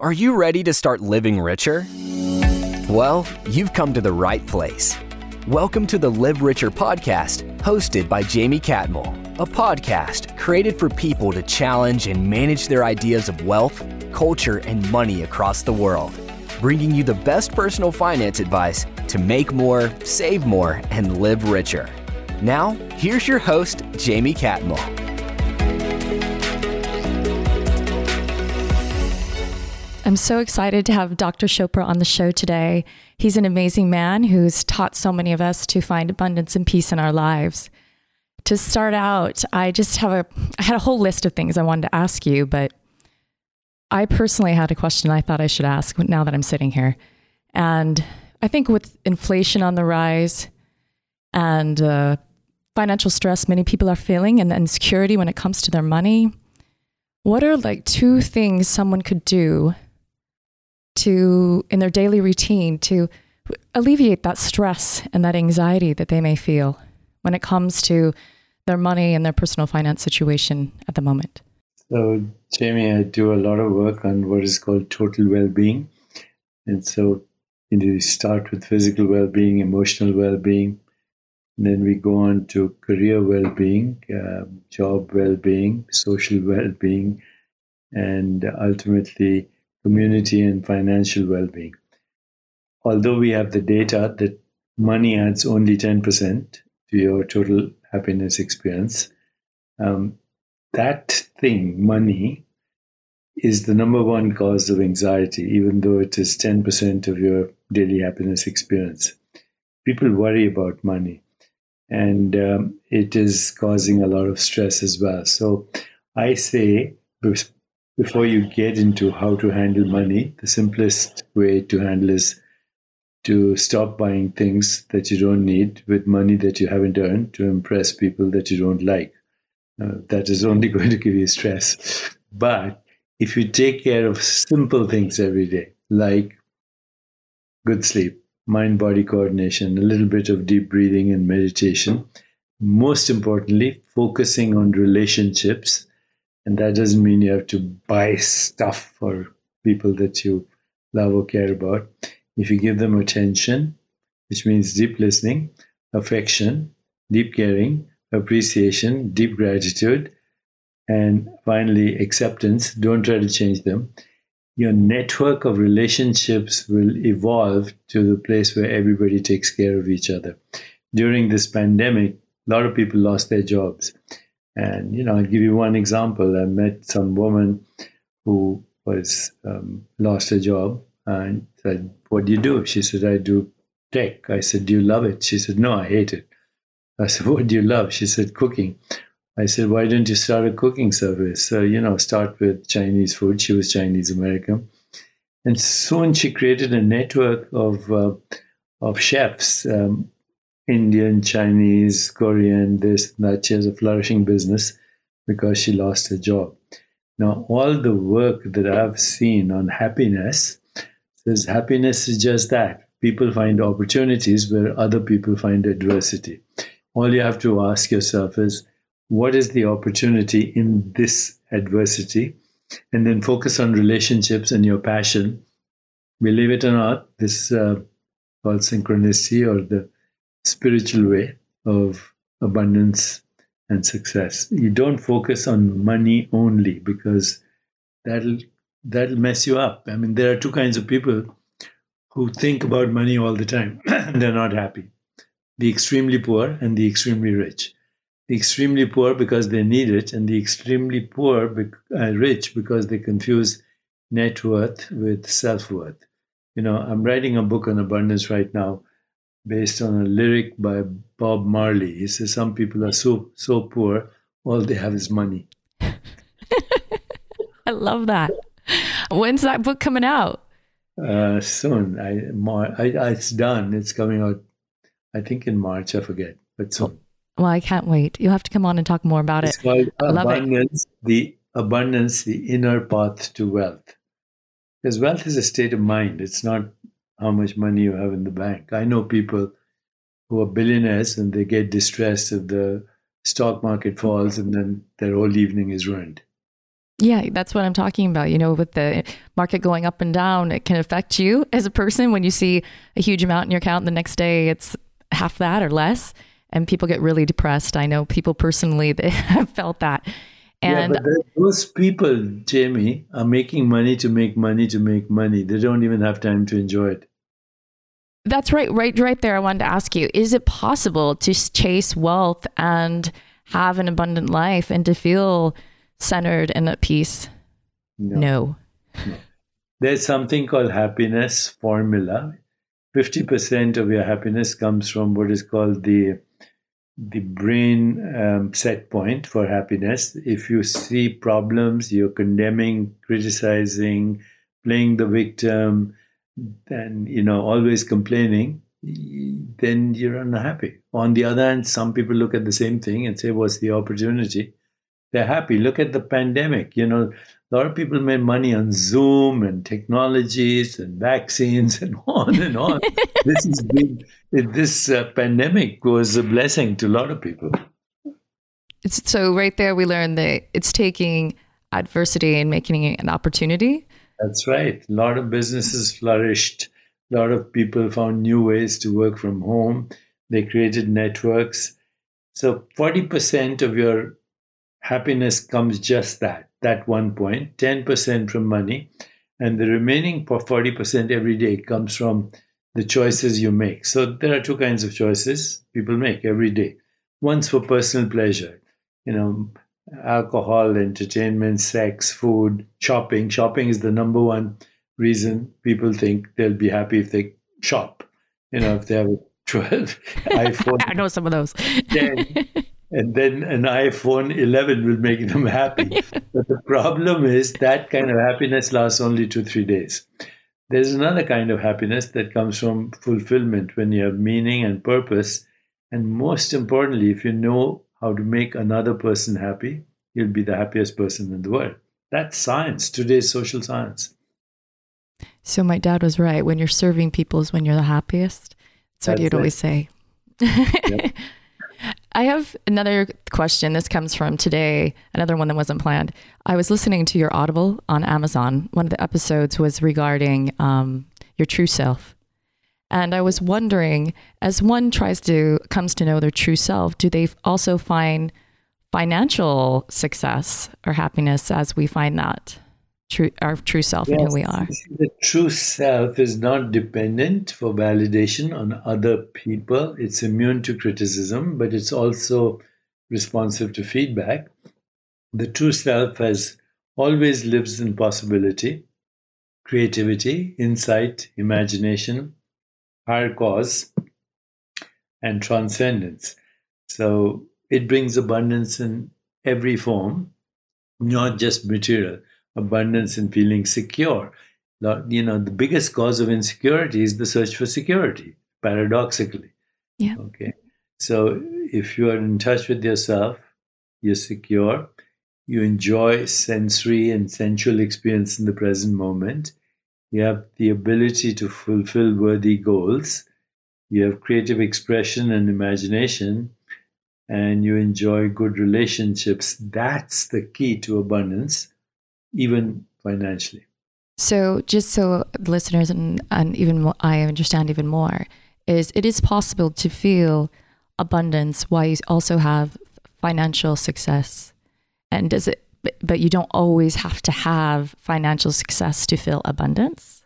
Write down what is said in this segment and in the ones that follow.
Are you ready to start living richer? Well, you've come to the right place. Welcome to the Live Richer podcast, hosted by Jaime Catmull, a podcast created for people to challenge and manage their ideas of wealth, culture, and money across the world, bringing you the best personal finance advice to make more, save more, and live richer. Now, here's your host, Jaime Catmull. I'm so excited to have Dr. Chopra on the show today. He's an amazing man who's taught so many of us to find abundance and peace in our lives. To start out, I just have a I had a whole list of things I wanted to ask you, but I personally had a question I thought I should ask now that I'm sitting here. And I think with inflation on the rise and uh, financial stress many people are feeling and insecurity when it comes to their money, what are like two things someone could do to in their daily routine to alleviate that stress and that anxiety that they may feel when it comes to their money and their personal finance situation at the moment? So, Jaime, I do a lot of work on what is called total well being. And so, you, know, you start with physical well being, emotional well being, then we go on to career well being, uh, job well being, social well being, and ultimately community and financial well being. Although we have the data that money adds only 10% to your total happiness experience, um, that thing, money, is the number one cause of anxiety, even though it is 10% of your daily happiness experience. People worry about money, and um, it is causing a lot of stress as well. So I say, before you get into how to handle money, the simplest way to handle is to stop buying things that you don't need with money that you haven't earned to impress people that you don't like. Uh, that is only going to give you stress. But if you take care of simple things every day, like good sleep, mind body coordination, a little bit of deep breathing and meditation, most importantly, focusing on relationships and that doesn't mean you have to buy stuff for people that you love or care about. If you give them attention, which means deep listening, affection, deep caring, appreciation, deep gratitude, and finally acceptance, don't try to change them. Your network of relationships will evolve to the place where everybody takes care of each other. During this pandemic, a lot of people lost their jobs. And, you know, I'll give you one example. I met some woman who was um, lost her job and said, What do you do? She said, I do tech. I said, Do you love it? She said, No, I hate it. I said, What do you love? She said, Cooking. I said, Why don't you start a cooking service? So, you know, start with Chinese food. She was Chinese American. And soon she created a network of, uh, of chefs um, Indian, Chinese, Korean, this, that. She has a flourishing business because she lost her job. Now, all the work that I've seen on happiness says happiness is just that. People find opportunities where other people find adversity. All you have to ask yourself is, what is the opportunity in this adversity? And then focus on relationships and your passion. Believe it or not, this uh, called synchronicity or the spiritual way of abundance and success. You don't focus on money only because that'll that'll mess you up. I mean, there are two kinds of people who think about money all the time and they're not happy. The extremely poor and the extremely rich. The extremely poor because they need it, and the extremely poor, uh, rich because they confuse net worth with self worth. You know, I'm writing a book on abundance right now, based on a lyric by Bob Marley. He says, Some people are so, so poor, all they have is money. I love that. When's that book coming out? Uh, soon. I, Mar- I, I, it's done. It's coming out, I think, in March. I forget, but soon. Well, I can't wait. You'll have to come on and talk more about it's it. Called abundance, it. The abundance, the inner path to wealth. Because wealth is a state of mind. It's not how much money you have in the bank. I know people who are billionaires and they get distressed if the stock market falls and then their whole evening is ruined. Yeah, that's what I'm talking about. You know, with the market going up and down, it can affect you as a person when you see a huge amount in your account. and The next day, it's half that or less, and people get really depressed. I know people personally that have felt that. And yeah, but those people, Jaime, are making money to make money to make money. They don't even have time to enjoy it. That's right, right, right there. I wanted to ask you: Is it possible to chase wealth and have an abundant life and to feel centered and at peace? No. no. no. There's something called happiness formula. 50% of your happiness comes from what is called the the brain um, set point for happiness. If you see problems, you're condemning, criticizing, playing the victim, then you know always complaining, then you're unhappy. On the other hand, some people look at the same thing and say, "What's the opportunity?" they're happy. Look at the pandemic. You know, a lot of people made money on Zoom and technologies and vaccines and on and on. this is big. This uh, pandemic was a blessing to a lot of people. It's, so right there, we learned that it's taking adversity and making it an opportunity. That's right. A lot of businesses flourished. A lot of people found new ways to work from home. They created networks. So 40% of your happiness comes just that, that one point, 10% from money, and the remaining 40% every day comes from the choices you make. So there are two kinds of choices people make every day. One's for personal pleasure, you know, alcohol, entertainment, sex, food, shopping. Shopping is the number one reason people think they'll be happy if they shop. You know, if they have a 12 iPhone. I know some of those. 10, and then an iPhone 11 will make them happy. but the problem is that kind of happiness lasts only two, three days. There's another kind of happiness that comes from fulfillment when you have meaning and purpose. And most importantly, if you know how to make another person happy, you'll be the happiest person in the world. That's science, today's social science. So my dad was right. When you're serving people is when you're the happiest. That's, That's what he'd it. always say. yep. I have another question. This comes from today, another one that wasn't planned. I was listening to your Audible on Amazon. One of the episodes was regarding um, your true self. And I was wondering, as one tries to comes to know their true self, do they also find financial success or happiness as we find that? true our true self yes, and who we are. The true self is not dependent for validation on other people. It's immune to criticism, but it's also responsive to feedback. The true self has always lives in possibility, creativity, insight, imagination, higher cause, and transcendence. So it brings abundance in every form, not just material abundance in feeling secure. You know, the biggest cause of insecurity is the search for security, paradoxically. Yeah. Okay. So if you are in touch with yourself, you're secure, you enjoy sensory and sensual experience in the present moment, you have the ability to fulfill worthy goals, you have creative expression and imagination, and you enjoy good relationships. That's the key to abundance even financially. So, just so listeners and, and even more, I understand even more, is it is possible to feel abundance while you also have financial success. And does it, but you don't always have to have financial success to feel abundance?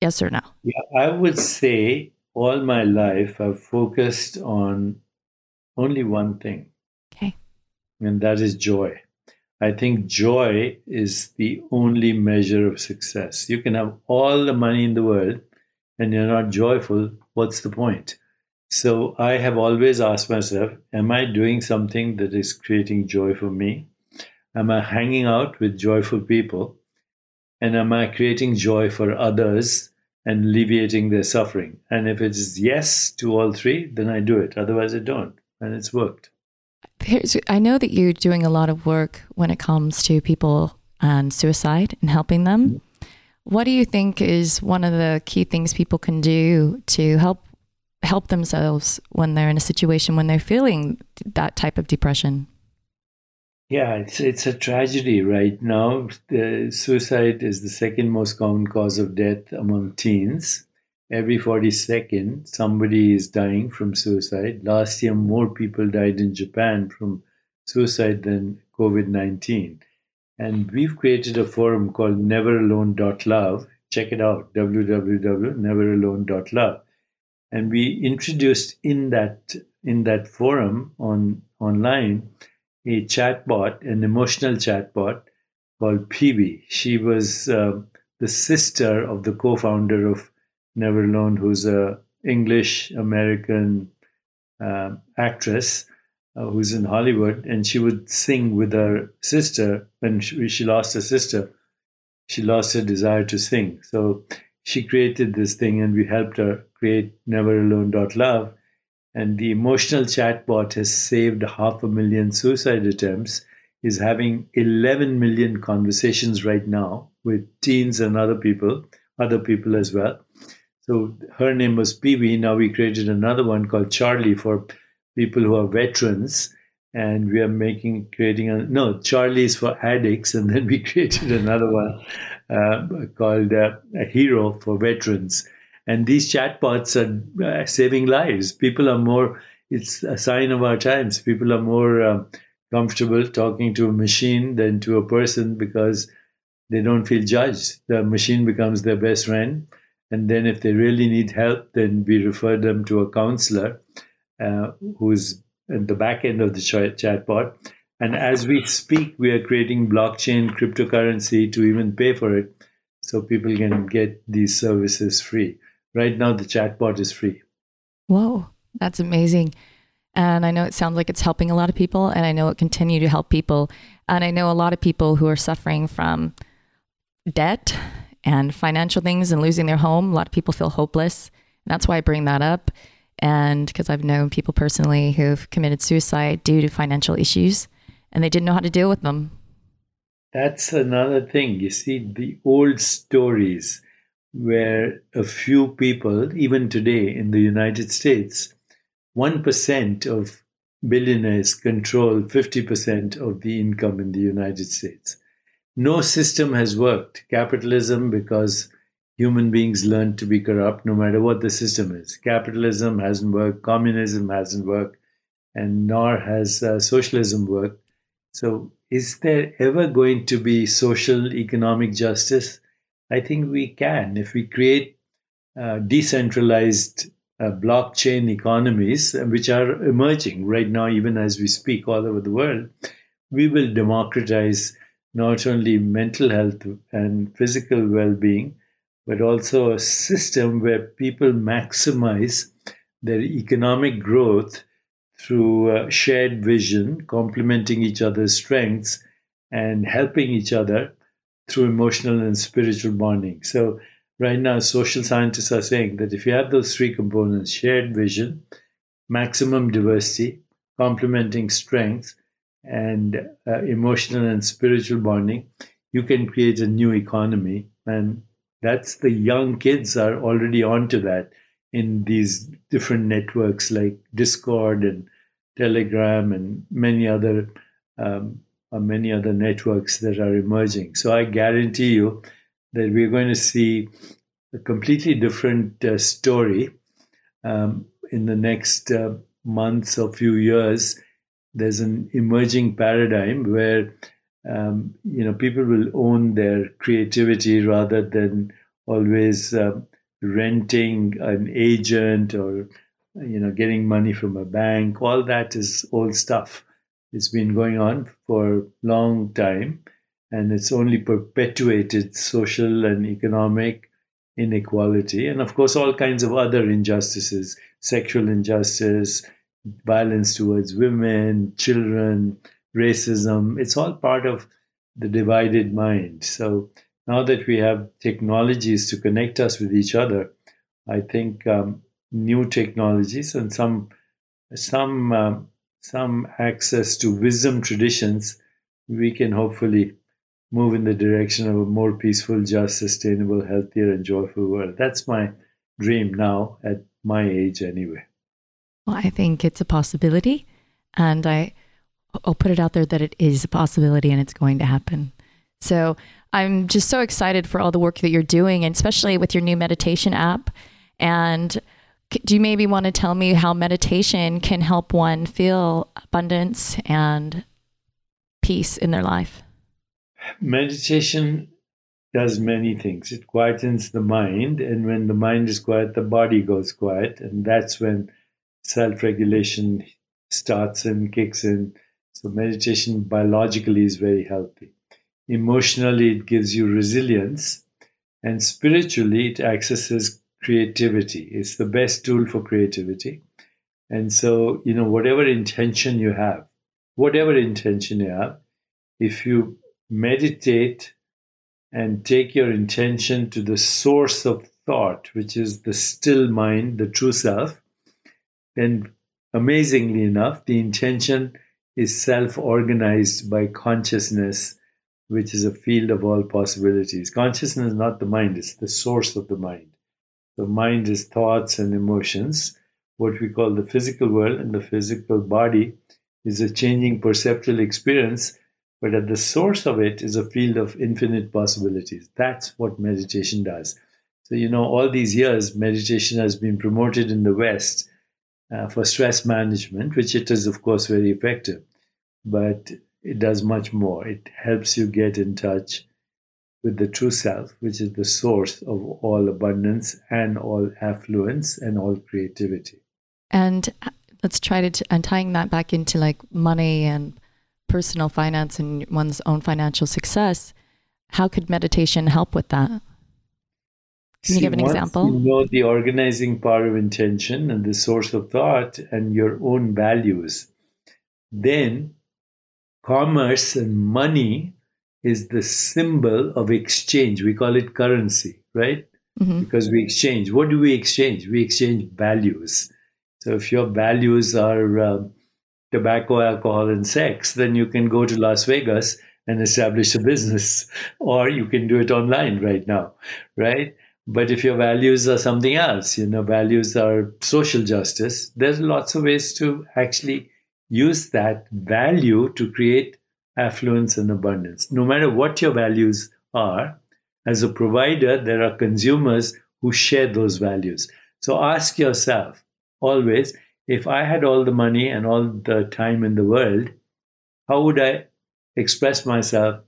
Yes or no? Yeah, I would say all my life I've focused on only one thing. Okay. And that is joy. I think joy is the only measure of success. You can have all the money in the world and you're not joyful. What's the point? So I have always asked myself, am I doing something that is creating joy for me? Am I hanging out with joyful people? And am I creating joy for others and alleviating their suffering? And if it is yes to all three, then I do it. Otherwise, I don't. And it's worked. Here's, I know that you're doing a lot of work when it comes to people and suicide and helping them. Mm-hmm. What do you think is one of the key things people can do to help help themselves when they're in a situation when they're feeling that type of depression? Yeah, it's it's a tragedy right now. The suicide is the second most common cause of death among teens. Every 42nd, somebody is dying from suicide. Last year, more people died in Japan from suicide than COVID 19. And we've created a forum called neveralone.love. Check it out www.neveralone.love. And we introduced in that in that forum on online a chatbot, an emotional chatbot called Peebee. She was uh, the sister of the co-founder of Never Alone, who's a English American uh, actress uh, who's in Hollywood, and she would sing with her sister. When she, she lost her sister, she lost her desire to sing. So she created this thing, and we helped her create NeverAlone.love, and the emotional chatbot has saved half a million suicide attempts, is having 11 million conversations right now with teens and other people, other people as well. So her name was Peebee. Now we created another one called Charlie for people who are veterans. And we are making, creating a, no, Charlie's for addicts. And then we created another one uh, called uh, a hero for veterans. And these chatbots are uh, saving lives. People are more, it's a sign of our times. People are more uh, comfortable talking to a machine than to a person because they don't feel judged. The machine becomes their best friend. And then if they really need help, then we refer them to a counselor uh, who's at the back end of the chatbot. And as we speak, we are creating blockchain cryptocurrency to even pay for it so people can get these services free. Right now, the chatbot is free. Whoa, that's amazing. And I know it sounds like it's helping a lot of people, and I know it continue to help people. And I know a lot of people who are suffering from debt and financial things and losing their home. A lot of people feel hopeless. And that's why I bring that up. And because I've known people personally who've committed suicide due to financial issues and they didn't know how to deal with them. That's another thing. You see, the old stories where a few people, even today in the United States, 1% of billionaires control 50% of the income in the United States. No system has worked. Capitalism, because human beings learn to be corrupt no matter what the system is. Capitalism hasn't worked, communism hasn't worked, and nor has uh, socialism worked. So, is there ever going to be social economic justice? I think we can if we create uh, decentralized uh, blockchain economies, uh, which are emerging right now, even as we speak all over the world. We will democratize not only mental health and physical well being, but also a system where people maximize their economic growth through uh, shared vision, complementing each other's strengths, and helping each other through emotional and spiritual bonding. So, right now, social scientists are saying that if you have those three components shared vision, maximum diversity, complementing strengths, and uh, emotional and spiritual bonding, you can create a new economy. And that's the young kids are already onto that in these different networks like Discord and Telegram and many other um, uh, many other networks that are emerging. So I guarantee you that we're going to see a completely different uh, story um, in the next uh, months or few years. There's an emerging paradigm where um, you know people will own their creativity rather than always uh, renting an agent or you know getting money from a bank all that is old stuff it's been going on for a long time and it's only perpetuated social and economic inequality and of course all kinds of other injustices sexual injustice violence towards women children racism it's all part of the divided mind. So now that we have technologies to connect us with each other i think um, new technologies and some some um, some access to wisdom traditions, we can hopefully move in the direction of a more peaceful, just, sustainable, healthier, and joyful world. That's my dream now at my age, anyway. Well, I think it's a possibility. And I I'll put it out there that it is a possibility and it's going to happen. So I'm just so excited for all the work that you're doing, and especially with your new meditation app. And do you maybe want to tell me how meditation can help one feel abundance and peace in their life? Meditation does many things. It quietens the mind, and when the mind is quiet, the body goes quiet, and that's when self regulation starts and kicks in. So, meditation biologically is very healthy. Emotionally, it gives you resilience, and spiritually, it accesses creativity. It's the best tool for creativity. And so, you know, whatever intention you have, whatever intention you have, if you meditate and take your intention to the source of thought, which is the still mind, the true self, then amazingly enough, the intention is self organized by consciousness, which is a field of all possibilities. Consciousness is not the mind, it's the source of the mind. The mind is thoughts and emotions. What we call the physical world and the physical body is a changing perceptual experience but at the source of it is a field of infinite possibilities. That's what meditation does. So, you know, all these years, meditation has been promoted in the West uh, for stress management, which it is, of course, very effective. But it does much more. It helps you get in touch with the true self, which is the source of all abundance and all affluence and all creativity. And uh, let's try to, t- and tying that back into like money and personal finance and one's own financial success, how could meditation help with that? Can you give an example? You know the organizing power of intention and the source of thought and your own values. Then commerce and money is the symbol of exchange. We call it currency, right? Mm-hmm. Because we exchange. What do we exchange? We exchange values. So if your values are uh, tobacco, alcohol, and sex, then you can go to Las Vegas and establish a business, or you can do it online right now, right? But if your values are something else, you know, values are social justice, there's lots of ways to actually use that value to create affluence and abundance. No matter what your values are, as a provider, there are consumers who share those values. So ask yourself always if I had all the money and all the time in the world, how would I express myself,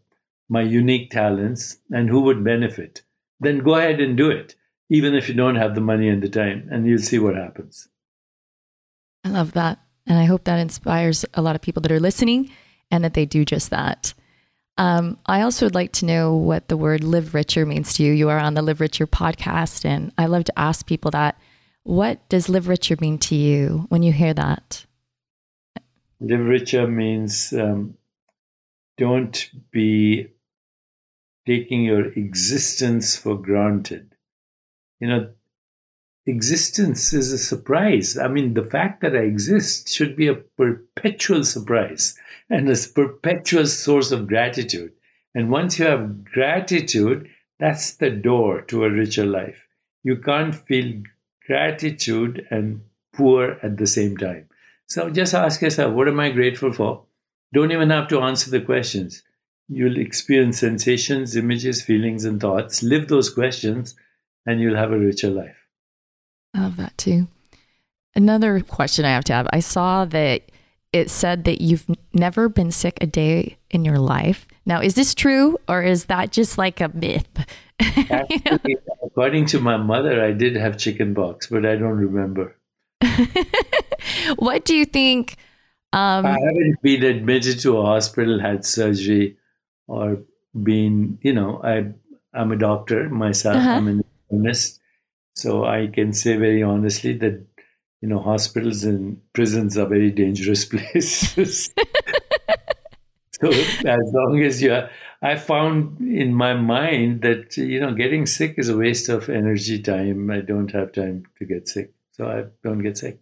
my unique talents, and who would benefit? Then go ahead and do it, even if you don't have the money and the time, and you'll see what happens. I love that. And I hope that inspires a lot of people that are listening and that they do just that. Um, I also would like to know what the word live richer means to you. You are on the Live Richer podcast, and I love to ask people that what does live richer mean to you when you hear that? Live richer means um, don't be taking your existence for granted. You know, existence is a surprise. I mean, the fact that I exist should be a perpetual surprise and a perpetual source of gratitude. And once you have gratitude, that's the door to a richer life. You can't feel gratitude and poor at the same time. So just ask yourself, what am I grateful for? Don't even have to answer the questions. You'll experience sensations, images, feelings, and thoughts. Live those questions, and you'll have a richer life. I love that too. Another question I have to have I saw that it said that you've never been sick a day in your life. Now, is this true or is that just like a myth? Actually, according to my mother, I did have chicken pox, but I don't remember. what do you think? Um, I haven't been admitted to a hospital, had surgery, or been, you know, I, I'm a doctor myself, uh-huh. I'm an internist. So I can say very honestly that, you know, hospitals and prisons are very dangerous places. so as long as you're I found in my mind that you know getting sick is a waste of energy time. I don't have time to get sick, so I don't get sick.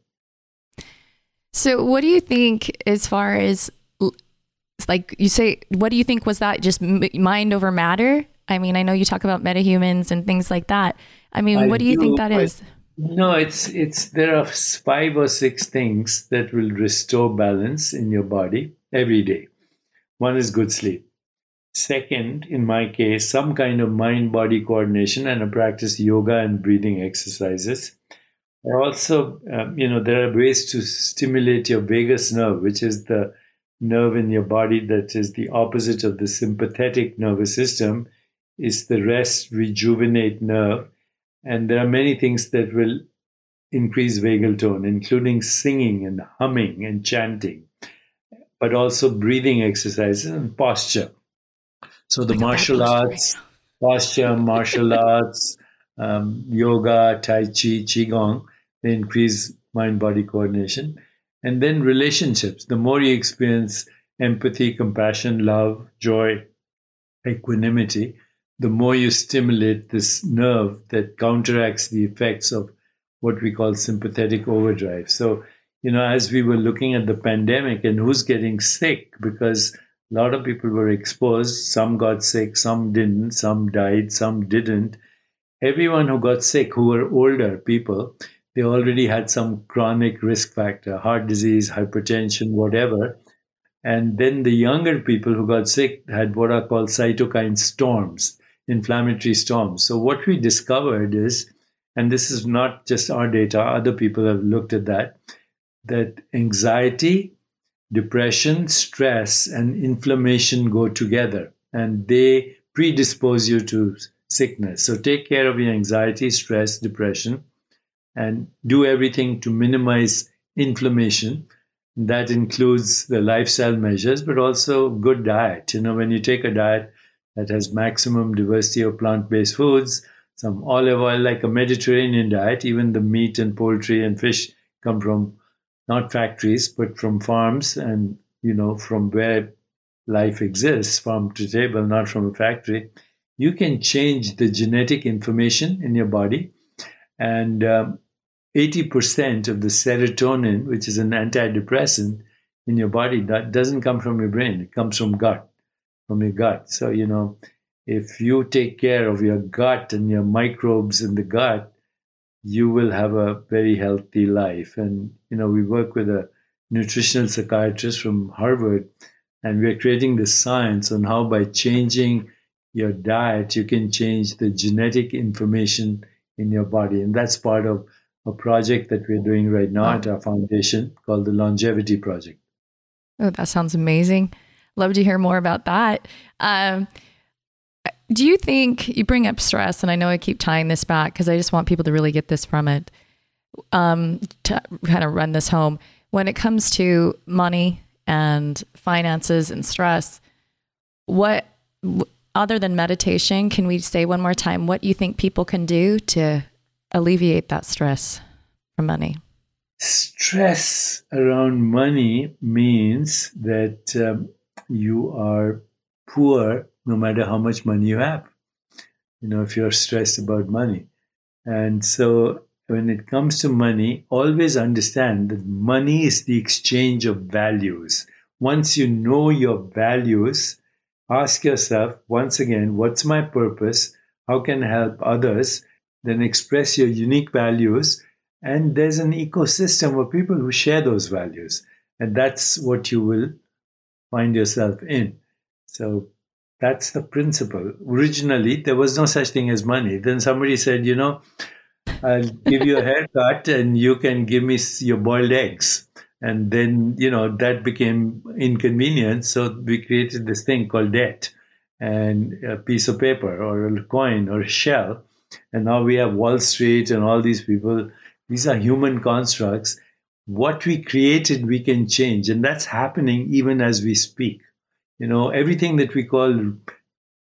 So, what do you think as far as like you say? What do you think was that just mind over matter? I mean, I know you talk about metahumans and things like that. I mean, I what do you do, think that is? No, it's it's there are five or six things that will restore balance in your body every day. One is good sleep. Second, in my case, some kind of mind body coordination, and I practice yoga and breathing exercises. Also, um, you know, there are ways to stimulate your vagus nerve, which is the nerve in your body that is the opposite of the sympathetic nervous system, is the rest rejuvenate nerve. And there are many things that will increase vagal tone, including singing and humming and chanting, but also breathing exercises and posture. So the martial arts, posture, martial arts, um, yoga, tai chi, qigong, they increase mind-body coordination. And then relationships. The more you experience empathy, compassion, love, joy, equanimity, the more you stimulate this nerve that counteracts the effects of what we call sympathetic overdrive. So, you know, as we were looking at the pandemic and who's getting sick, because a lot of people were exposed, some got sick, some didn't, some died, some didn't. Everyone who got sick, who were older people, they already had some chronic risk factor, heart disease, hypertension, whatever. And then the younger people who got sick had what are called cytokine storms, inflammatory storms. So, what we discovered is, and this is not just our data, other people have looked at that, that anxiety, depression, stress, and inflammation go together and they predispose you to sickness. So, take care of your anxiety, stress, depression and do everything to minimize inflammation. That includes the lifestyle measures, but also good diet. You know, when you take a diet that has maximum diversity of plant based foods, some olive oil, like a Mediterranean diet, even the meat and poultry and fish come from not factories, but from farms and, you know, from where life exists, farm to table, not from a factory. You can change the genetic information in your body. And um, 80% of the serotonin, which is an antidepressant in your body, that doesn't come from your brain. It comes from gut, from your gut. So, you know, if you take care of your gut and your microbes in the gut, you will have a very healthy life. And, you know, we work with a nutritional psychiatrist from Harvard, and we're creating the science on how by changing your diet, you can change the genetic information in your body. And that's part of a project that we're doing right now at our foundation called the Longevity Project. Oh, that sounds amazing. Love to hear more about that. Um, do you think you bring up stress? And I know I keep tying this back because I just want people to really get this from it um, to kind of run this home. When it comes to money and finances and stress, what other than meditation, can we say one more time what you think people can do to alleviate that stress from money? Stress around money means that um, you are poor no matter how much money you have. You know, if you're stressed about money. And so when it comes to money, always understand that money is the exchange of values. Once you know your values, ask yourself once again, what's my purpose? How can I help others? then express your unique values. And there's an ecosystem of people who share those values. And that's what you will find yourself in. So that's the principle. Originally, there was no such thing as money. Then somebody said, you know, I'll give you a haircut and you can give me your boiled eggs. And then, you know, that became inconvenient. So we created this thing called debt and a piece of paper or a coin or a shell and now we have Wall Street and all these people. These are human constructs. What we created, we can change. And that's happening even as we speak. You know, everything that we call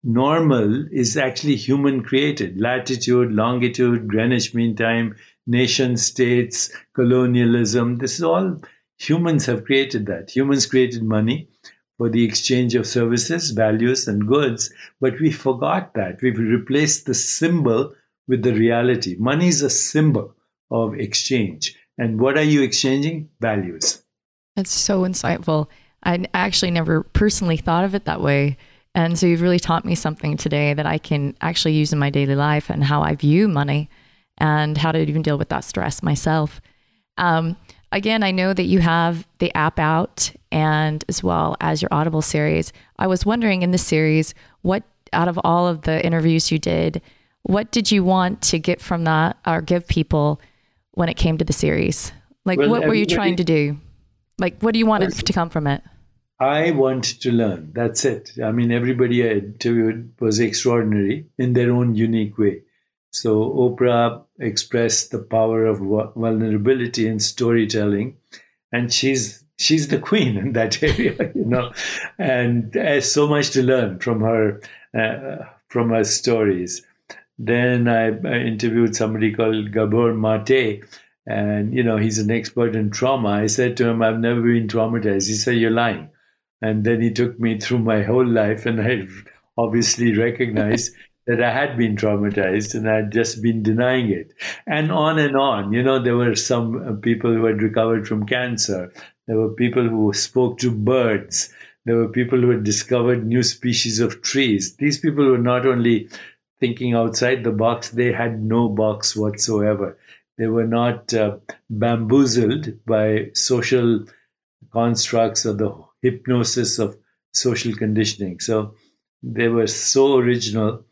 normal is actually human created latitude, longitude, Greenwich Mean Time, nation states, colonialism. This is all humans have created that. Humans created money for the exchange of services, values, and goods. But we forgot that. We've replaced the symbol with the reality. Money is a symbol of exchange. And what are you exchanging? Values. That's so insightful. I actually never personally thought of it that way. And so you've really taught me something today that I can actually use in my daily life and how I view money and how to even deal with that stress myself. Um, again, I know that you have the app out and as well as your Audible series. I was wondering in the series, what out of all of the interviews you did, what did you want to get from that or give people when it came to the series? Like, well, what were you trying to do? Like, what do you want to come from it? I want to learn. That's it. I mean, everybody I interviewed was extraordinary in their own unique way. So Oprah expressed the power of vulnerability in storytelling, and she's she's the queen in that area, you know. And there's so much to learn from her uh, from her stories. Then I, I interviewed somebody called Gabor Mate, and you know he's an expert in trauma. I said to him, "I've never been traumatized." He said, "You're lying." And then he took me through my whole life, and I obviously recognized that I had been traumatized and I had just been denying it. And on and on. You know, there were some uh, people who had recovered from cancer, there were people who spoke to birds, there were people who had discovered new species of trees. These people were not only thinking outside the box, they had no box whatsoever. They were not uh, bamboozled by social constructs or the hypnosis of social conditioning. So they were so original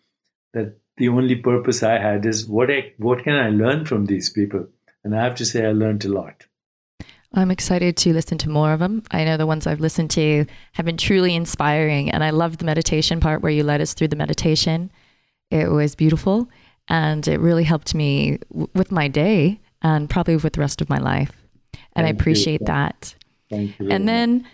that the only purpose I had is what I, what can I learn from these people? And I have to say, I learned a lot. I'm excited to listen to more of them. I know the ones I've listened to have been truly inspiring, and I loved the meditation part where you led us through the meditation. It was beautiful, and it really helped me w- with my day and probably with the rest of my life. And Thank I appreciate you. that. Thank you. And then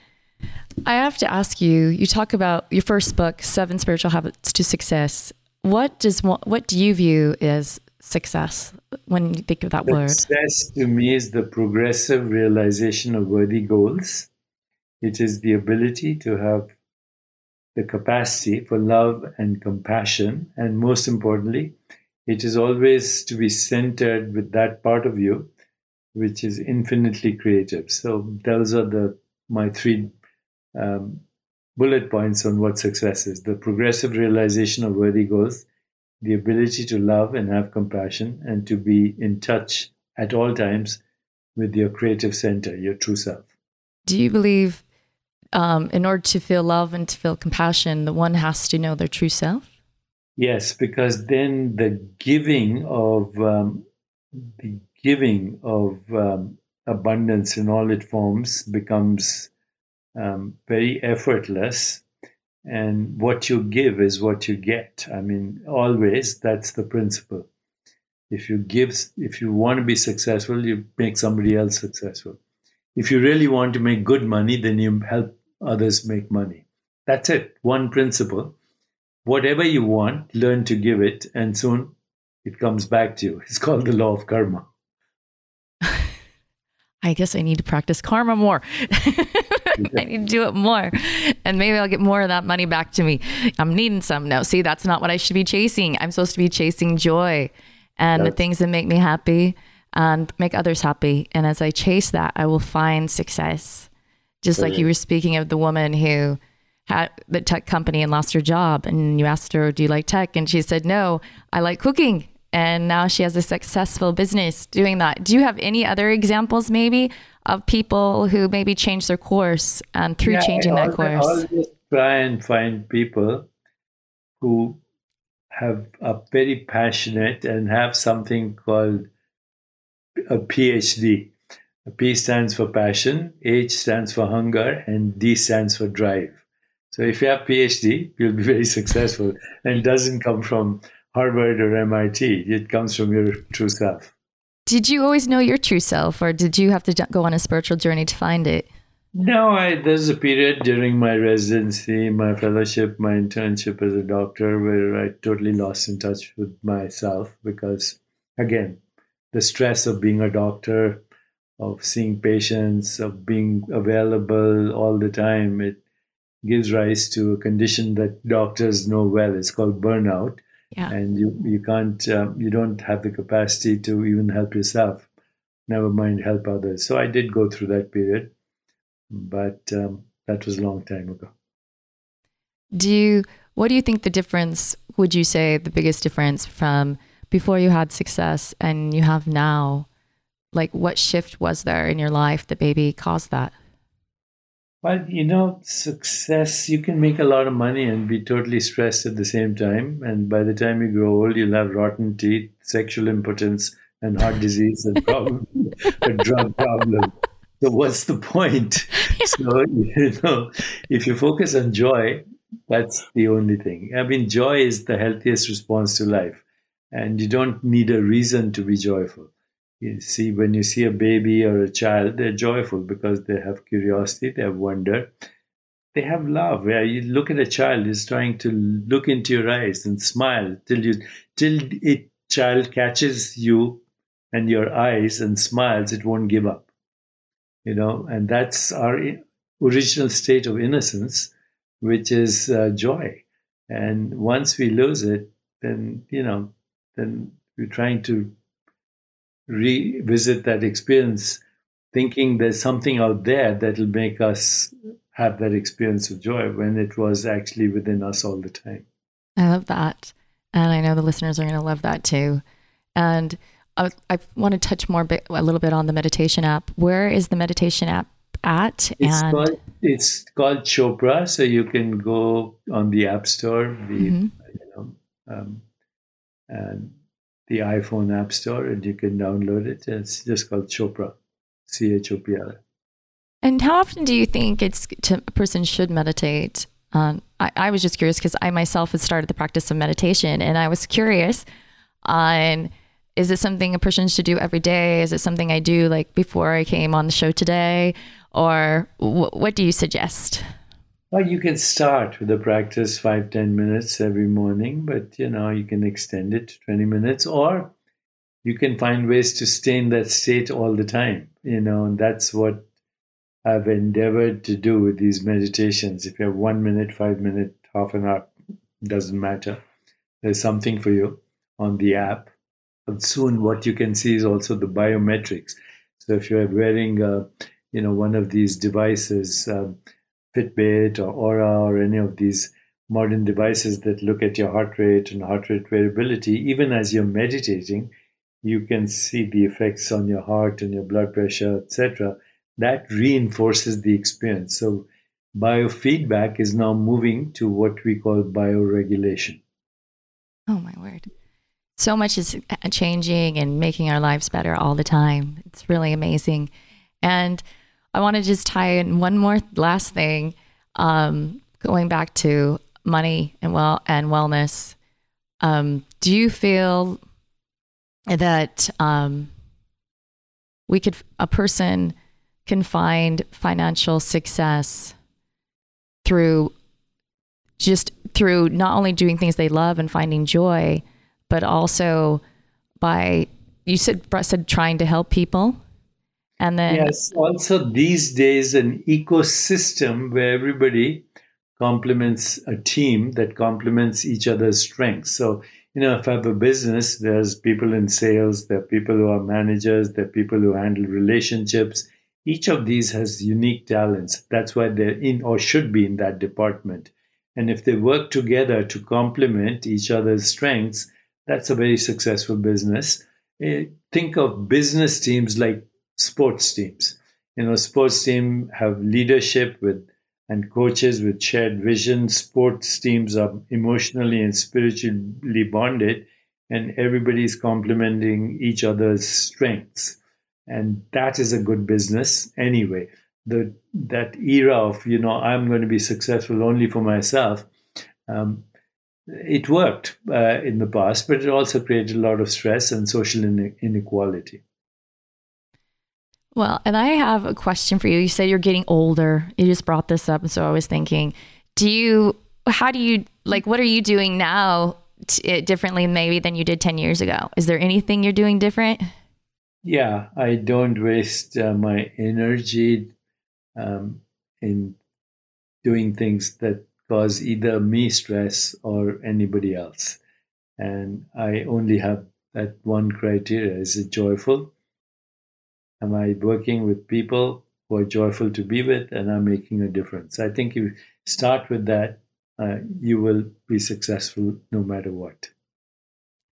I have to ask you. You talk about your first book, Seven Spiritual Habits to Success what does what do you view as success when you think of that success word? Success to me is the progressive realization of worthy goals. It is the ability to have the capacity for love and compassion, and most importantly, it is always to be centered with that part of you which is infinitely creative. So those are the my three um, bullet points on what success is the progressive realization of worthy goals, the ability to love and have compassion, and to be in touch at all times with your creative center, your true self. Do you believe um, in order to feel love and to feel compassion, the one has to know their true self? Yes, because then the giving of um, the giving of um, abundance in all its forms becomes um, very effortless. And what you give is what you get. I mean, always that's the principle. If you give, if you want to be successful, you make somebody else successful. If you really want to make good money, then you help others make money. That's it. One principle. Whatever you want, learn to give it, and soon it comes back to you. It's called the law of karma. I guess I need to practice karma more. I need to do it more. And maybe I'll get more of that money back to me. I'm needing some. No, see, that's not what I should be chasing. I'm supposed to be chasing joy and the things that make me happy and make others happy. And as I chase that, I will find success. Just like you were speaking of the woman who had the tech company and lost her job. And you asked her, Do you like tech? And she said, No, I like cooking and now she has a successful business doing that. Do you have any other examples, maybe, of people who maybe changed their course and through yeah, changing that course? I always try and find people who have are very passionate and have something called a PhD. P stands for passion, H stands for hunger, and D stands for drive. So if you have PhD, you'll be very successful. And it doesn't come from Harvard or MIT. It comes from your true self. Did you always know your true self, or did you have to go on a spiritual journey to find it? No, I, there's a period during my residency, my fellowship, my internship as a doctor where I totally lost in touch with myself because, again, the stress of being a doctor, of seeing patients, of being available all the time, it gives rise to a condition that doctors know well. It's called burnout yeah. and you you can't um, you don't have the capacity to even help yourself never mind help others so i did go through that period but um, that was a long time ago do you what do you think the difference would you say the biggest difference from before you had success and you have now like what shift was there in your life that maybe caused that? Well, you know, success, you can make a lot of money and be totally stressed at the same time. And by the time you grow old, you'll have rotten teeth, sexual impotence, and heart disease, and probably a drug problem. So, what's the point? So, you know, if you focus on joy, that's the only thing. I mean, joy is the healthiest response to life. And you don't need a reason to be joyful. You see, when you see a baby or a child, they're joyful because they have curiosity, they have wonder, they have love. Where you look at a child, is trying to look into your eyes and smile till you till it child catches you and your eyes and smiles, it won't give up. You know, and that's our original state of innocence, which is uh, joy. And once we lose it, then you know, then we're trying to revisit that experience thinking there's something out there that'll make us have that experience of joy when it was actually within us all the time. I love that. And I know the listeners are going to love that too. And I, I want to touch more bit, a little bit on the meditation app. Where is the meditation app at? It's, and called, it's called Chopra. So you can go on the App Store, the, mm-hmm. you know, um, and the iPhone App Store and you can download it. It's just called Chopra, C H O P R. And how often do you think it's to, a person should meditate? Um, I, I, was just curious because I myself had started the practice of meditation, and I was curious on is it something a person should do every day? Is it something I do like before I came on the show today, or w- what do you suggest? Well, you can start with a practice five ten minutes every morning, but you know, you can extend it to 20 minutes, or you can find ways to stay in that state all the time. You know, and that's what I've endeavored to do with these meditations. If you have one minute, five minute, half an hour, doesn't matter. There's something for you on the app. But soon, what you can see is also the biometrics. So if you're wearing, uh, you know, one of these devices, um, Fitbit or Oura or any of these modern devices that look at your heart rate and heart rate variability, even as you're meditating, you can see the effects on your heart and your blood pressure, etc. That reinforces the experience. So, biofeedback is now moving to what we call bioregulation. Oh, my word. So much is uh, changing and making our lives better all the time. It's really amazing. And I want to just tie in one more last thing, um, going back to money and well and wellness. Um, do you feel that um, we could a person can find financial success through just through not only doing things they love and finding joy, but also by you said said trying to help people and then yes, also these days an ecosystem where everybody complements a team that complements each other's strengths. So, you know, if I have a business, there's people in sales, there are people who are managers, there are people who handle relationships. Each of these has unique talents. That's why they're in or should be in that department. And if they work together to complement each other's strengths, that's a very successful business. Eh, think of business teams like sports teams. You know, sports team have leadership with and coaches with shared vision. Sports teams are emotionally and spiritually bonded, and everybody is complementing each other's strengths. And that is a good business anyway. The that era of you know I'm going to be successful only for myself. Um, it worked uh, in the past, but it also created a lot of stress and social inequality. Well, and I have a question for you. You said you're getting older. You just brought this up. And so I was thinking, do you, how do you, like, what are you doing now t- eh, differently maybe than you did 10 years ago? Is there anything you're doing different? Yeah, I don't waste uh, my energy um, in doing things that cause either me stress or anybody else. And I only have that one criteria is it joyful? Am I working with people who are joyful to be with and I'm making a difference? I think if you start with that, uh, you will be successful no matter what.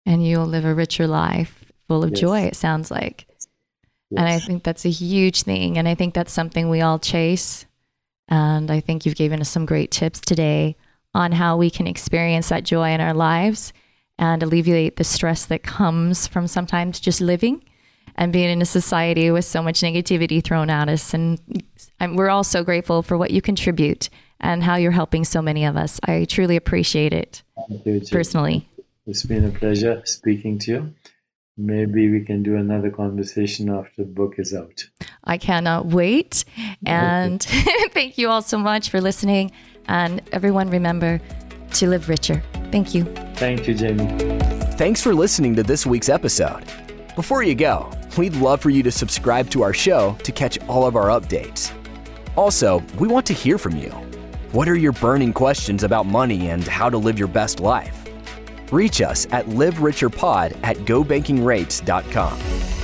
And you'll live a richer life full of yes. joy, it sounds like. Yes. And I think that's a huge thing. And I think that's something we all chase. And I think you've given us some great tips today on how we can experience that joy in our lives and alleviate the stress that comes from sometimes just living and being in a society with so much negativity thrown at us. And I'm, we're all so grateful for what you contribute and how you're helping so many of us. I truly appreciate it personally. It's been a pleasure speaking to you. Maybe we can do another conversation after the book is out. I cannot wait. And thank you all so much for listening. And everyone, remember to live richer. Thank you. Thank you, Jaime. Thanks for listening to this week's episode. Before you go, we'd love for you to subscribe to our show to catch all of our updates. Also, we want to hear from you. What are your burning questions about money and how to live your best life? Reach us at livericherpod at gobankingrates.com.